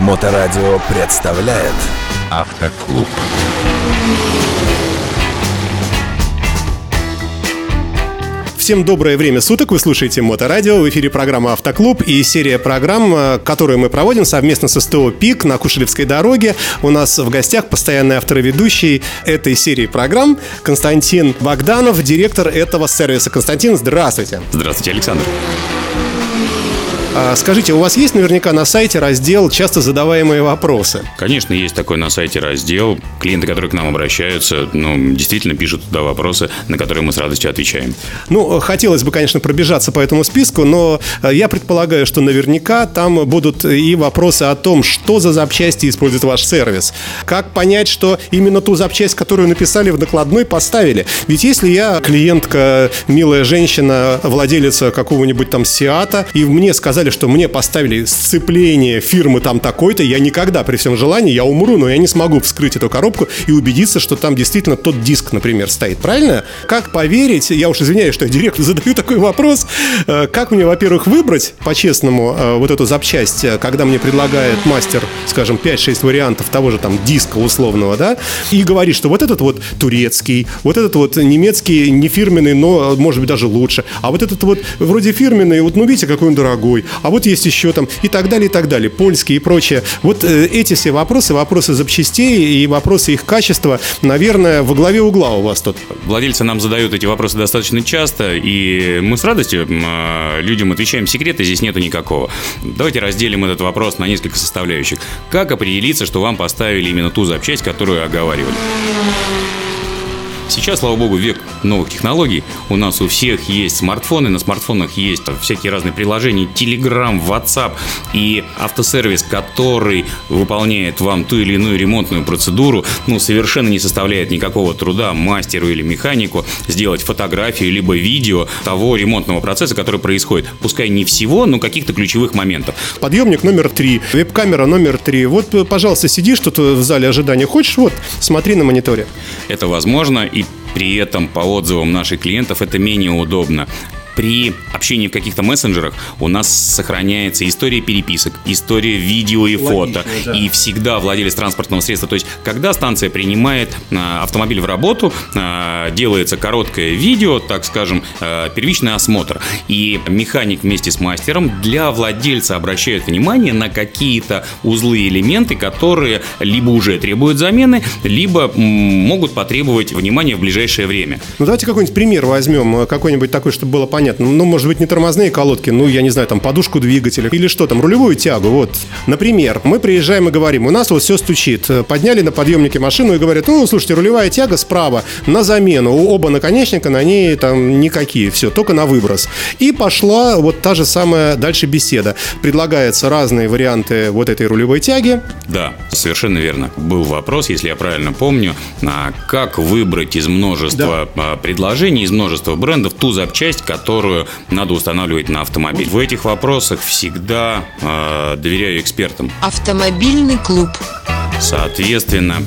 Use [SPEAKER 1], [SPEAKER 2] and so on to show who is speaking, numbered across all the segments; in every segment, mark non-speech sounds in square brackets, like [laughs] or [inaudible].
[SPEAKER 1] Моторадио представляет
[SPEAKER 2] Автоклуб.
[SPEAKER 3] Всем доброе время суток, вы слушаете Моторадио, в эфире программа «Автоклуб» и серия программ, э, которую мы проводим совместно со СТО «Пик» на Кушелевской дороге. У нас в гостях постоянный автор и ведущий этой серии программ Константин Богданов, директор этого сервиса. Константин, здравствуйте.
[SPEAKER 4] Здравствуйте, Александр.
[SPEAKER 3] А, скажите, у вас есть наверняка на сайте раздел «Часто задаваемые вопросы»?
[SPEAKER 4] Конечно, есть такой на сайте раздел. Клиенты, которые к нам обращаются, ну, действительно пишут туда вопросы, на которые мы с радостью отвечаем.
[SPEAKER 3] Ну, хотелось бы, конечно, пробежаться по этому списку, но э, я предполагаю, что наверняка там будут и вопросы о том, что за запчасти использует ваш сервис. Как понять, что именно ту запчасть, которую написали в накладной, поставили? Ведь если я клиентка, милая женщина, владелица какого-нибудь там Сиата, и мне сказали, что мне поставили сцепление фирмы там такой-то, я никогда при всем желании, я умру, но я не смогу вскрыть эту коробку и убедиться, что там действительно тот диск, например, стоит. Правильно? Как поверить, я уж извиняюсь, что я директор [laughs] задаю такой вопрос, э, как мне, во-первых, выбрать по-честному э, вот эту запчасть, э, когда мне предлагает мастер, скажем, 5-6 вариантов того же там диска условного, да, и говорит, что вот этот вот турецкий, вот этот вот немецкий, не фирменный, но может быть даже лучше, а вот этот вот вроде фирменный, вот ну видите, какой он дорогой, а вот есть еще там и так далее, и так далее, польские и прочее. Вот э, эти все вопросы, вопросы запчастей и вопросы их качества, наверное, во главе угла у вас тут.
[SPEAKER 4] Владельцы нам задают эти вопросы достаточно часто, и мы с радостью э, людям отвечаем, секрета здесь нету никакого. Давайте разделим этот вопрос на несколько составляющих. Как определиться, что вам поставили именно ту запчасть, которую оговаривали? Сейчас, слава богу, век новых технологий. У нас у всех есть смартфоны, на смартфонах есть всякие разные приложения, Telegram, WhatsApp и автосервис, который выполняет вам ту или иную ремонтную процедуру, ну, совершенно не составляет никакого труда мастеру или механику сделать фотографию либо видео того ремонтного процесса, который происходит. Пускай не всего, но каких-то ключевых моментов.
[SPEAKER 3] Подъемник номер три, веб-камера номер три. Вот, пожалуйста, сидишь тут в зале ожидания, хочешь, вот, смотри на мониторе.
[SPEAKER 4] Это возможно, и при этом, по отзывам наших клиентов, это менее удобно при общении в каких-то мессенджерах у нас сохраняется история переписок, история видео и фото. да. И всегда владелец транспортного средства, то есть когда станция принимает а, автомобиль в работу, а, делается короткое видео, так скажем, а, первичный осмотр. И механик вместе с мастером для владельца обращает внимание на какие-то узлы элементы, которые либо уже требуют замены, либо могут потребовать внимания в ближайшее время.
[SPEAKER 3] Ну давайте какой-нибудь пример возьмем, какой-нибудь такой, чтобы было понятно понятно. Ну, может быть, не тормозные колодки, ну, я не знаю, там, подушку двигателя или что там, рулевую тягу, вот. Например, мы приезжаем и говорим, у нас вот все стучит. Подняли на подъемнике машину и говорят, ну, слушайте, рулевая тяга справа на замену. У оба наконечника на ней там никакие, все, только на выброс. И пошла вот та же самая дальше беседа. Предлагаются разные варианты вот этой рулевой тяги.
[SPEAKER 4] Да, совершенно верно. Был вопрос, если я правильно помню, а как выбрать из множества да. предложений, из множества брендов ту запчасть, которая которую надо устанавливать на автомобиль. В этих вопросах всегда э, доверяю экспертам.
[SPEAKER 5] Автомобильный клуб.
[SPEAKER 4] Соответственно,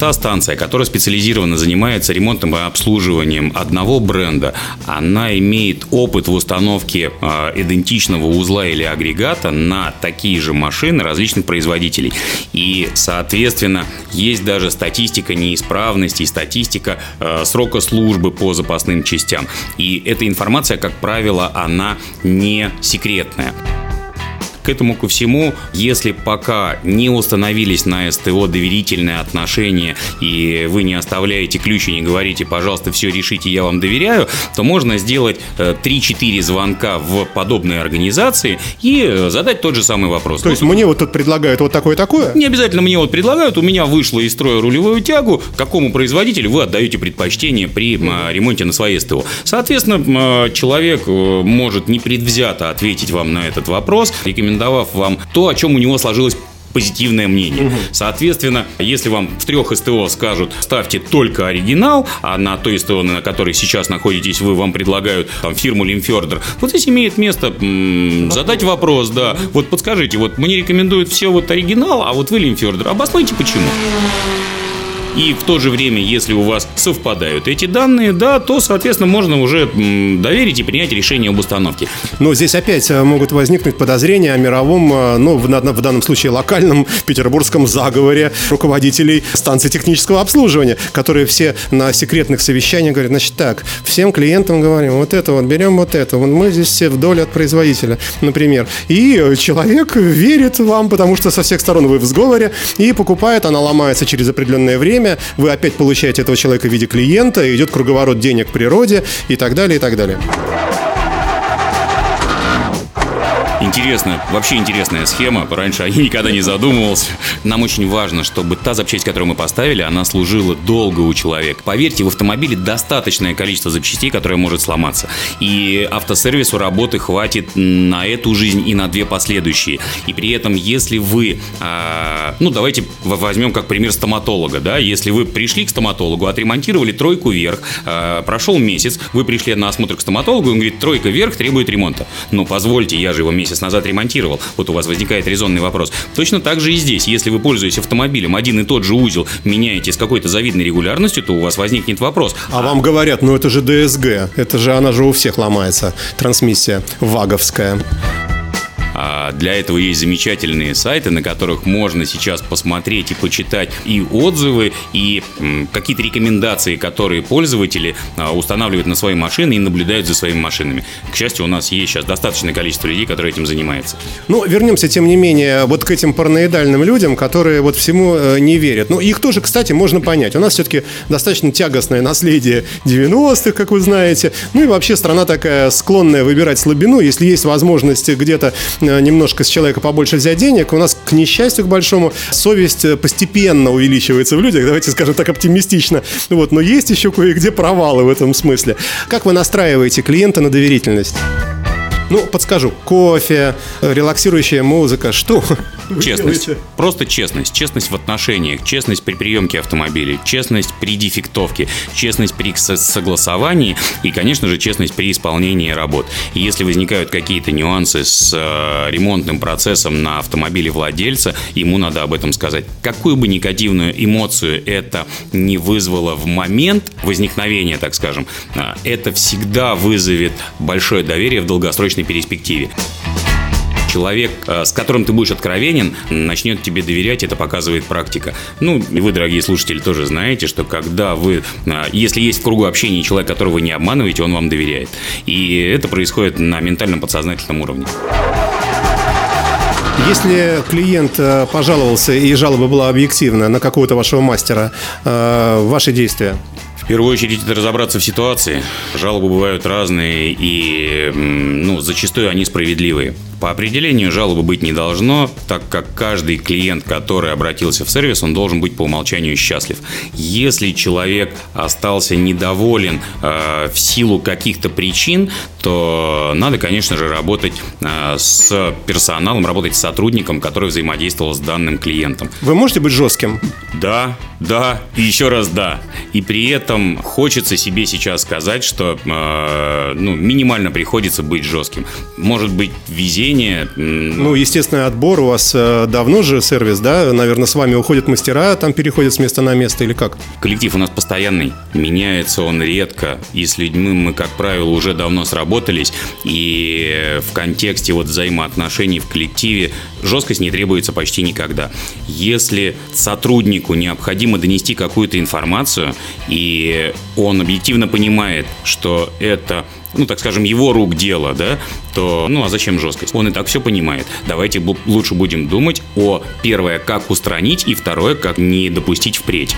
[SPEAKER 4] та станция, которая специализированно занимается ремонтом и обслуживанием одного бренда, она имеет опыт в установке а, идентичного узла или агрегата на такие же машины различных производителей. И, соответственно, есть даже статистика неисправностей, статистика а, срока службы по запасным частям. И эта информация, как правило, она не секретная. К этому ко всему, если пока не установились на СТО доверительные отношения, и вы не оставляете ключ и не говорите, пожалуйста, все решите, я вам доверяю, то можно сделать 3-4 э, звонка в подобные организации и э, задать тот же самый вопрос.
[SPEAKER 3] То есть мне вот тут предлагают вот такое-такое?
[SPEAKER 4] Не обязательно мне вот предлагают, у меня вышло из строя рулевую тягу, какому производителю вы отдаете предпочтение при ремонте на своей СТО. Соответственно, человек э, может непредвзято ответить вам на этот вопрос, рекомендовать порекомендовав вам то, о чем у него сложилось позитивное мнение. Соответственно, если вам в трех СТО скажут, ставьте только оригинал, а на той СТО, на которой сейчас находитесь вы, вам предлагают там, фирму Лимфердер, вот здесь имеет место м- задать вопрос, да. Вот подскажите, вот мне рекомендуют все вот оригинал, а вот вы Лимфердер. Обоснуйте почему. И в то же время, если у вас совпадают эти данные, да, то, соответственно, можно уже доверить и принять решение об установке.
[SPEAKER 3] Но здесь опять э, могут возникнуть подозрения о мировом, э, ну, в, данном случае локальном петербургском заговоре руководителей станции технического обслуживания, которые все на секретных совещаниях говорят, значит, так, всем клиентам говорим, вот это вот, берем вот это, вот мы здесь все вдоль от производителя, например. И человек верит вам, потому что со всех сторон вы в сговоре, и покупает, она ломается через определенное время, вы опять получаете этого человека в виде клиента, идет круговорот денег в природе и так далее, и так далее.
[SPEAKER 4] Интересно, вообще интересная схема. Раньше я никогда не задумывался. Нам очень важно, чтобы та запчасть, которую мы поставили, она служила долго у человека. Поверьте, в автомобиле достаточное количество запчастей, которое может сломаться. И автосервису работы хватит на эту жизнь и на две последующие. И при этом, если вы, э, ну давайте возьмем как пример стоматолога, да, если вы пришли к стоматологу, отремонтировали тройку вверх, э, прошел месяц, вы пришли на осмотр к стоматологу, он говорит, тройка вверх требует ремонта. Ну, позвольте, я же его месяц месяц назад ремонтировал. Вот у вас возникает резонный вопрос. Точно так же и здесь. Если вы пользуетесь автомобилем, один и тот же узел меняете с какой-то завидной регулярностью, то у вас возникнет вопрос.
[SPEAKER 3] А, а вам говорят, ну это же ДСГ. Это же она же у всех ломается. Трансмиссия ваговская.
[SPEAKER 4] А для этого есть замечательные сайты, на которых можно сейчас посмотреть и почитать и отзывы, и какие-то рекомендации, которые пользователи а, устанавливают на свои машины и наблюдают за своими машинами. К счастью, у нас есть сейчас достаточное количество людей, которые этим занимаются.
[SPEAKER 3] Ну, вернемся, тем не менее, вот к этим параноидальным людям, которые вот всему э, не верят. Ну, их тоже, кстати, можно понять. У нас все-таки достаточно тягостное наследие 90-х, как вы знаете. Ну и вообще страна такая склонная выбирать слабину. Если есть возможность где-то немножко с человека побольше взять денег, у нас, к несчастью, к большому, совесть э, постепенно увеличивается в людях, давайте скажем так оптимистично. Вот, но есть еще кое-где провалы в этом смысле. Как вы настраиваете клиента на доверительность? Ну, подскажу, кофе, релаксирующая музыка, что?
[SPEAKER 4] Честность. Просто честность. Честность в отношениях, честность при приемке автомобиля, честность при дефектовке, честность при согласовании и, конечно же, честность при исполнении работ. Если возникают какие-то нюансы с э, ремонтным процессом на автомобиле владельца, ему надо об этом сказать. Какую бы негативную эмоцию это не вызвало в момент возникновения, так скажем, э, это всегда вызовет большое доверие в долгосрочном долгосрочной перспективе человек, э, с которым ты будешь откровенен, начнет тебе доверять, это показывает практика. Ну, и вы, дорогие слушатели, тоже знаете, что когда вы, э, если есть в кругу общения человек, которого вы не обманываете, он вам доверяет. И это происходит на ментальном подсознательном уровне.
[SPEAKER 3] Если клиент э, пожаловался и жалоба была объективна на какого-то вашего мастера, ваши действия?
[SPEAKER 4] В первую очередь это разобраться в ситуации. Жалобы бывают разные и ну, зачастую они справедливые. По определению жалобы быть не должно, так как каждый клиент, который обратился в сервис, он должен быть по умолчанию счастлив. Если человек остался недоволен э, в силу каких-то причин, то надо, конечно же, работать э, с персоналом, работать с сотрудником, который взаимодействовал с данным клиентом.
[SPEAKER 3] Вы можете быть жестким?
[SPEAKER 4] Да, да, и еще раз да. И при этом хочется себе сейчас сказать, что э, ну, минимально приходится быть жестким. Может быть, везение.
[SPEAKER 3] Ну, естественно, отбор у вас э, давно же сервис, да? Наверное, с вами уходят мастера, там переходят с места на место или как?
[SPEAKER 4] Коллектив у нас постоянный, меняется он редко, и с людьми мы, как правило, уже давно сработались, и в контексте вот взаимоотношений в коллективе жесткость не требуется почти никогда. Если сотруднику необходимо донести какую-то информацию, и он объективно понимает, что это ну, так скажем, его рук дело, да, то, ну, а зачем жесткость? Он и так все понимает. Давайте лучше будем думать о, первое, как устранить, и второе, как не допустить впредь.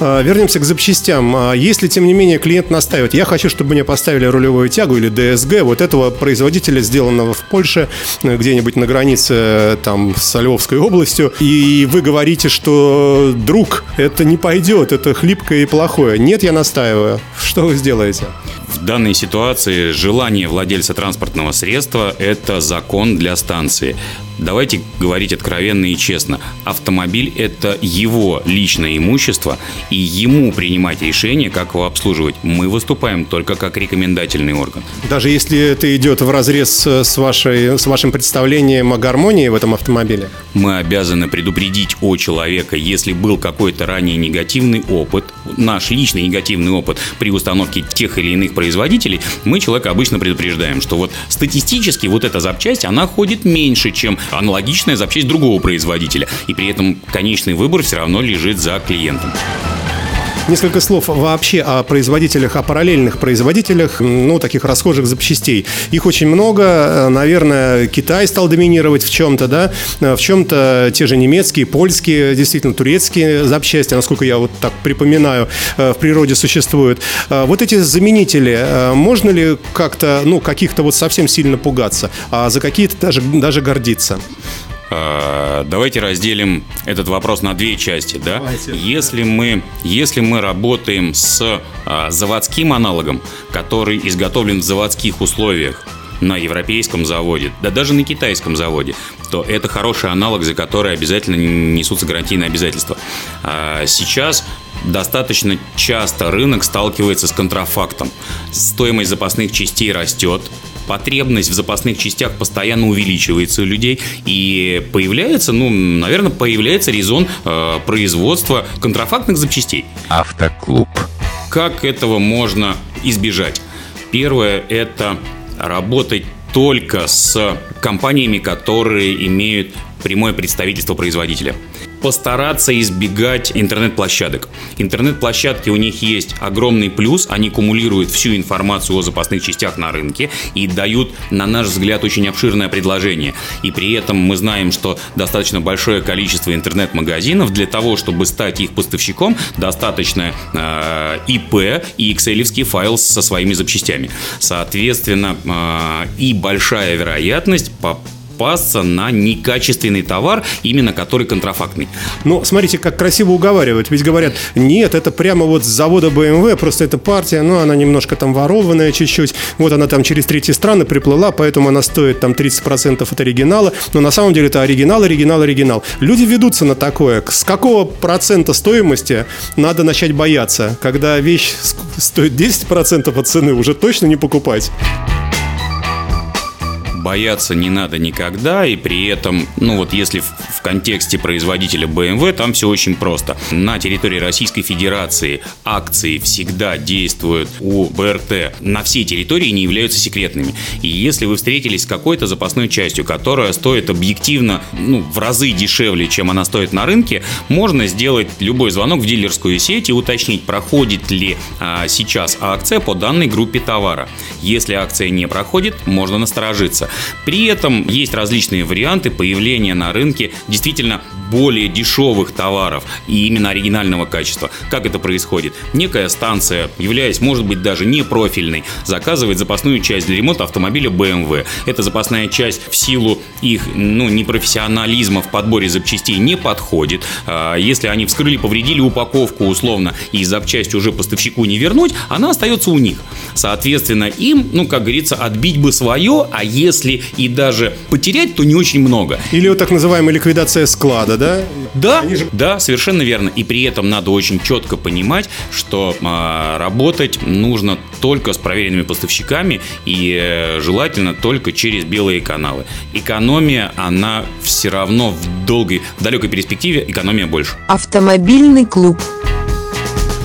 [SPEAKER 3] А, вернемся к запчастям. А, если, тем не менее, клиент настаивает, я хочу, чтобы мне поставили рулевую тягу или ДСГ вот этого производителя, сделанного в Польше, где-нибудь на границе там, с Львовской областью, и вы говорите, что, друг, это не пойдет, это хлипкое и плохое. Нет, я настаиваю. Что вы сделаете?
[SPEAKER 4] В данной ситуации желание владельца транспортного средства – это закон для станции. Давайте говорить откровенно и честно. Автомобиль – это его личное имущество, и ему принимать решение, как его обслуживать. Мы выступаем только как рекомендательный орган.
[SPEAKER 3] Даже если это идет в разрез с, вашей, с вашим представлением о гармонии в этом автомобиле?
[SPEAKER 4] Мы обязаны предупредить о человека, если был какой-то ранее негативный опыт, наш личный негативный опыт при установке тех или иных производителей, мы человека обычно предупреждаем, что вот статистически вот эта запчасть, она ходит меньше, чем аналогичная запчасть другого производителя. И при этом конечный выбор все равно лежит за клиентом.
[SPEAKER 3] Несколько слов вообще о производителях, о параллельных производителях, ну, таких расхожих запчастей. Их очень много. Наверное, Китай стал доминировать в чем-то, да, в чем-то те же немецкие, польские, действительно, турецкие запчасти, насколько я вот так припоминаю, в природе существуют. Вот эти заменители, можно ли как-то, ну, каких-то вот совсем сильно пугаться, а за какие-то даже, даже гордиться?
[SPEAKER 4] А, давайте разделим этот вопрос на две части. Да? Если, мы, если мы работаем с а, заводским аналогом, который изготовлен в заводских условиях, на европейском заводе, да даже на китайском заводе, то это хороший аналог, за который обязательно несутся гарантийные обязательства. А сейчас достаточно часто рынок сталкивается с контрафактом. Стоимость запасных частей растет, потребность в запасных частях постоянно увеличивается у людей, и появляется, ну, наверное, появляется резон э, производства контрафактных запчастей.
[SPEAKER 1] Автоклуб.
[SPEAKER 4] Как этого можно избежать? Первое – это работать только с компаниями, которые имеют прямое представительство производителя постараться избегать интернет-площадок. Интернет-площадки у них есть огромный плюс, они кумулируют всю информацию о запасных частях на рынке и дают, на наш взгляд, очень обширное предложение. И при этом мы знаем, что достаточно большое количество интернет-магазинов для того, чтобы стать их поставщиком, достаточно э, ИП и excel файл со своими запчастями. Соответственно, э, и большая вероятность по попасться на некачественный товар, именно который контрафактный.
[SPEAKER 3] Ну, смотрите, как красиво уговаривают. Ведь говорят, нет, это прямо вот с завода BMW, просто эта партия, ну, она немножко там ворованная чуть-чуть. Вот она там через третьи страны приплыла, поэтому она стоит там 30% от оригинала. Но на самом деле это оригинал, оригинал, оригинал. Люди ведутся на такое. С какого процента стоимости надо начать бояться? Когда вещь стоит 10% от цены, уже точно не покупать
[SPEAKER 4] бояться не надо никогда, и при этом, ну вот если в, в контексте производителя BMW, там все очень просто. На территории Российской Федерации акции всегда действуют у БРТ на всей территории не являются секретными. И если вы встретились с какой-то запасной частью, которая стоит объективно ну, в разы дешевле, чем она стоит на рынке, можно сделать любой звонок в дилерскую сеть и уточнить, проходит ли а, сейчас акция по данной группе товара. Если акция не проходит, можно насторожиться. При этом есть различные варианты появления на рынке действительно более дешевых товаров и именно оригинального качества. Как это происходит? Некая станция, являясь, может быть, даже не профильной, заказывает запасную часть для ремонта автомобиля BMW. Эта запасная часть в силу их ну, непрофессионализма в подборе запчастей не подходит. А, если они вскрыли, повредили упаковку условно и запчасть уже поставщику не вернуть, она остается у них. Соответственно, им, ну, как говорится, отбить бы свое, а если и даже потерять, то не очень много.
[SPEAKER 3] Или вот так называемая ликвидация склада, да?
[SPEAKER 4] Да, же... да, совершенно верно. И при этом надо очень четко понимать, что э, работать нужно только с проверенными поставщиками и э, желательно только через белые каналы. Экономия, она все равно в долгой, в далекой перспективе экономия больше.
[SPEAKER 2] Автомобильный клуб.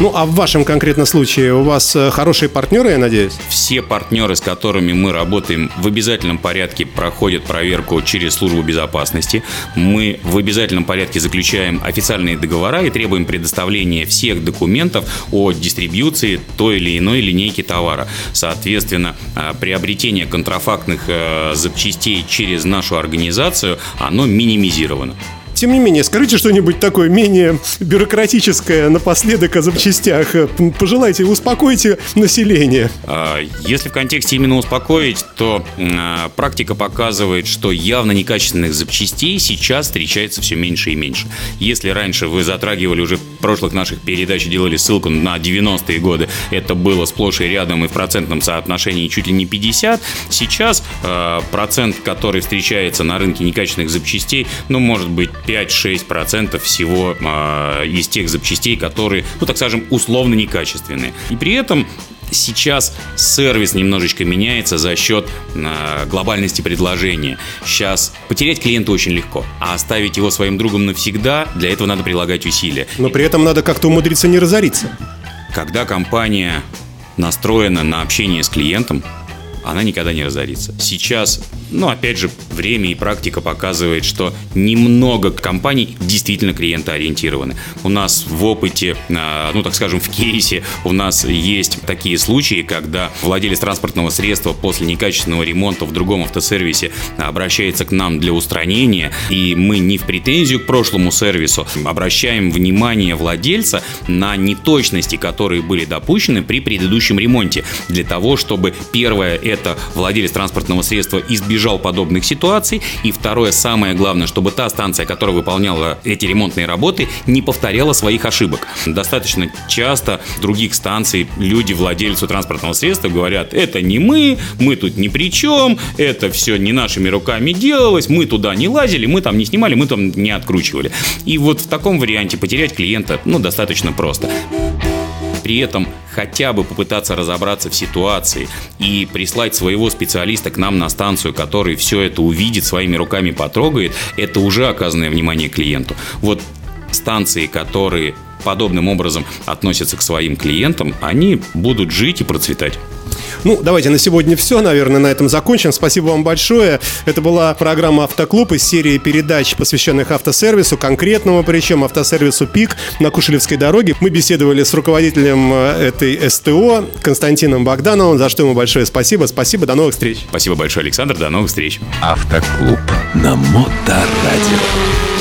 [SPEAKER 3] Ну, а в вашем конкретном случае у вас э, хорошие партнеры, я надеюсь?
[SPEAKER 4] Все партнеры, с которыми мы работаем, в обязательном порядке проходят проверку через службу безопасности. Мы в обязательном порядке заключаем официальные договора и требуем предоставления всех документов о дистрибьюции той или иной линейки товара. Соответственно, э, приобретение контрафактных э, запчастей через нашу организацию, оно минимизировано.
[SPEAKER 3] Тем не менее, скажите что-нибудь такое менее бюрократическое напоследок о запчастях. Пожелайте, успокойте население.
[SPEAKER 4] А, если в контексте именно успокоить, то а, практика показывает, что явно некачественных запчастей сейчас встречается все меньше и меньше. Если раньше вы затрагивали уже в прошлых наших передач, делали ссылку на 90-е годы, это было сплошь и рядом и в процентном соотношении чуть ли не 50, сейчас э, процент, который встречается на рынке некачественных запчастей, ну, может быть, 5-6% всего э, из тех запчастей, которые, ну, так скажем, условно некачественные. И при этом Сейчас сервис немножечко меняется за счет э, глобальности предложения. Сейчас потерять клиента очень легко, а оставить его своим другом навсегда, для этого надо прилагать усилия.
[SPEAKER 3] Но при этом надо как-то умудриться не разориться.
[SPEAKER 4] Когда компания настроена на общение с клиентом, она никогда не разорится. Сейчас, ну, опять же, время и практика показывает, что немного компаний действительно клиентоориентированы. У нас в опыте, а, ну, так скажем, в кейсе у нас есть такие случаи, когда владелец транспортного средства после некачественного ремонта в другом автосервисе обращается к нам для устранения, и мы не в претензию к прошлому сервису обращаем внимание владельца на неточности, которые были допущены при предыдущем ремонте, для того, чтобы первое это владелец транспортного средства избежал подобных ситуаций. И второе, самое главное, чтобы та станция, которая выполняла эти ремонтные работы, не повторяла своих ошибок. Достаточно часто других станций люди, владельцу транспортного средства, говорят, это не мы, мы тут ни при чем, это все не нашими руками делалось, мы туда не лазили, мы там не снимали, мы там не откручивали. И вот в таком варианте потерять клиента, ну, достаточно просто при этом хотя бы попытаться разобраться в ситуации и прислать своего специалиста к нам на станцию, который все это увидит, своими руками потрогает, это уже оказанное внимание клиенту. Вот станции, которые подобным образом относятся к своим клиентам, они будут жить и процветать.
[SPEAKER 3] Ну, давайте на сегодня все, наверное, на этом закончим. Спасибо вам большое. Это была программа «Автоклуб» из серии передач, посвященных автосервису, конкретному причем автосервису «ПИК» на Кушелевской дороге. Мы беседовали с руководителем э, этой СТО Константином Богдановым, за что ему большое спасибо. Спасибо, до новых встреч.
[SPEAKER 4] Спасибо большое, Александр, до новых встреч.
[SPEAKER 1] Автоклуб на Моторадио.